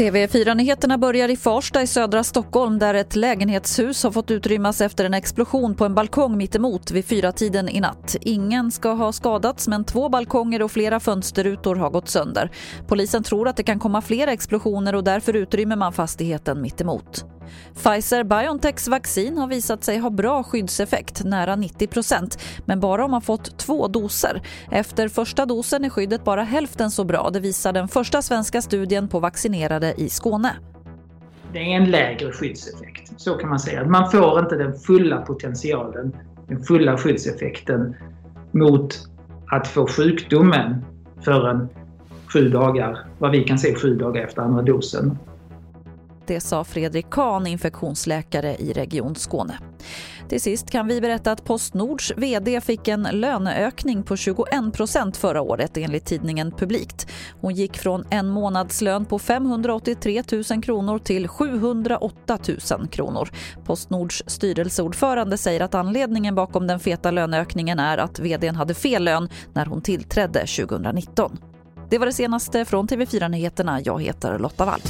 TV4-nyheterna börjar i Farsta i södra Stockholm där ett lägenhetshus har fått utrymmas efter en explosion på en balkong mittemot vid fyra tiden i natt. Ingen ska ha skadats men två balkonger och flera fönsterrutor har gått sönder. Polisen tror att det kan komma fler explosioner och därför utrymmer man fastigheten mittemot. Pfizer-Biontechs vaccin har visat sig ha bra skyddseffekt, nära 90 procent, men bara om man fått två doser. Efter första dosen är skyddet bara hälften så bra. Det visar den första svenska studien på vaccinerade i Skåne. Det är en lägre skyddseffekt, så kan man säga. Man får inte den fulla potentialen, den fulla skyddseffekten mot att få sjukdomen förrän sju dagar, vad vi kan se sju dagar efter andra dosen. Det sa Fredrik Kahn, infektionsläkare i Region Skåne. Till sist kan vi berätta att Postnords vd fick en löneökning på 21% förra året enligt tidningen Publikt. Hon gick från en månadslön på 583 000 kronor till 708 000 kronor. Postnords styrelseordförande säger att anledningen bakom den feta löneökningen är att vdn hade fel lön när hon tillträdde 2019. Det var det senaste från TV4 Nyheterna. Jag heter Lotta Wall.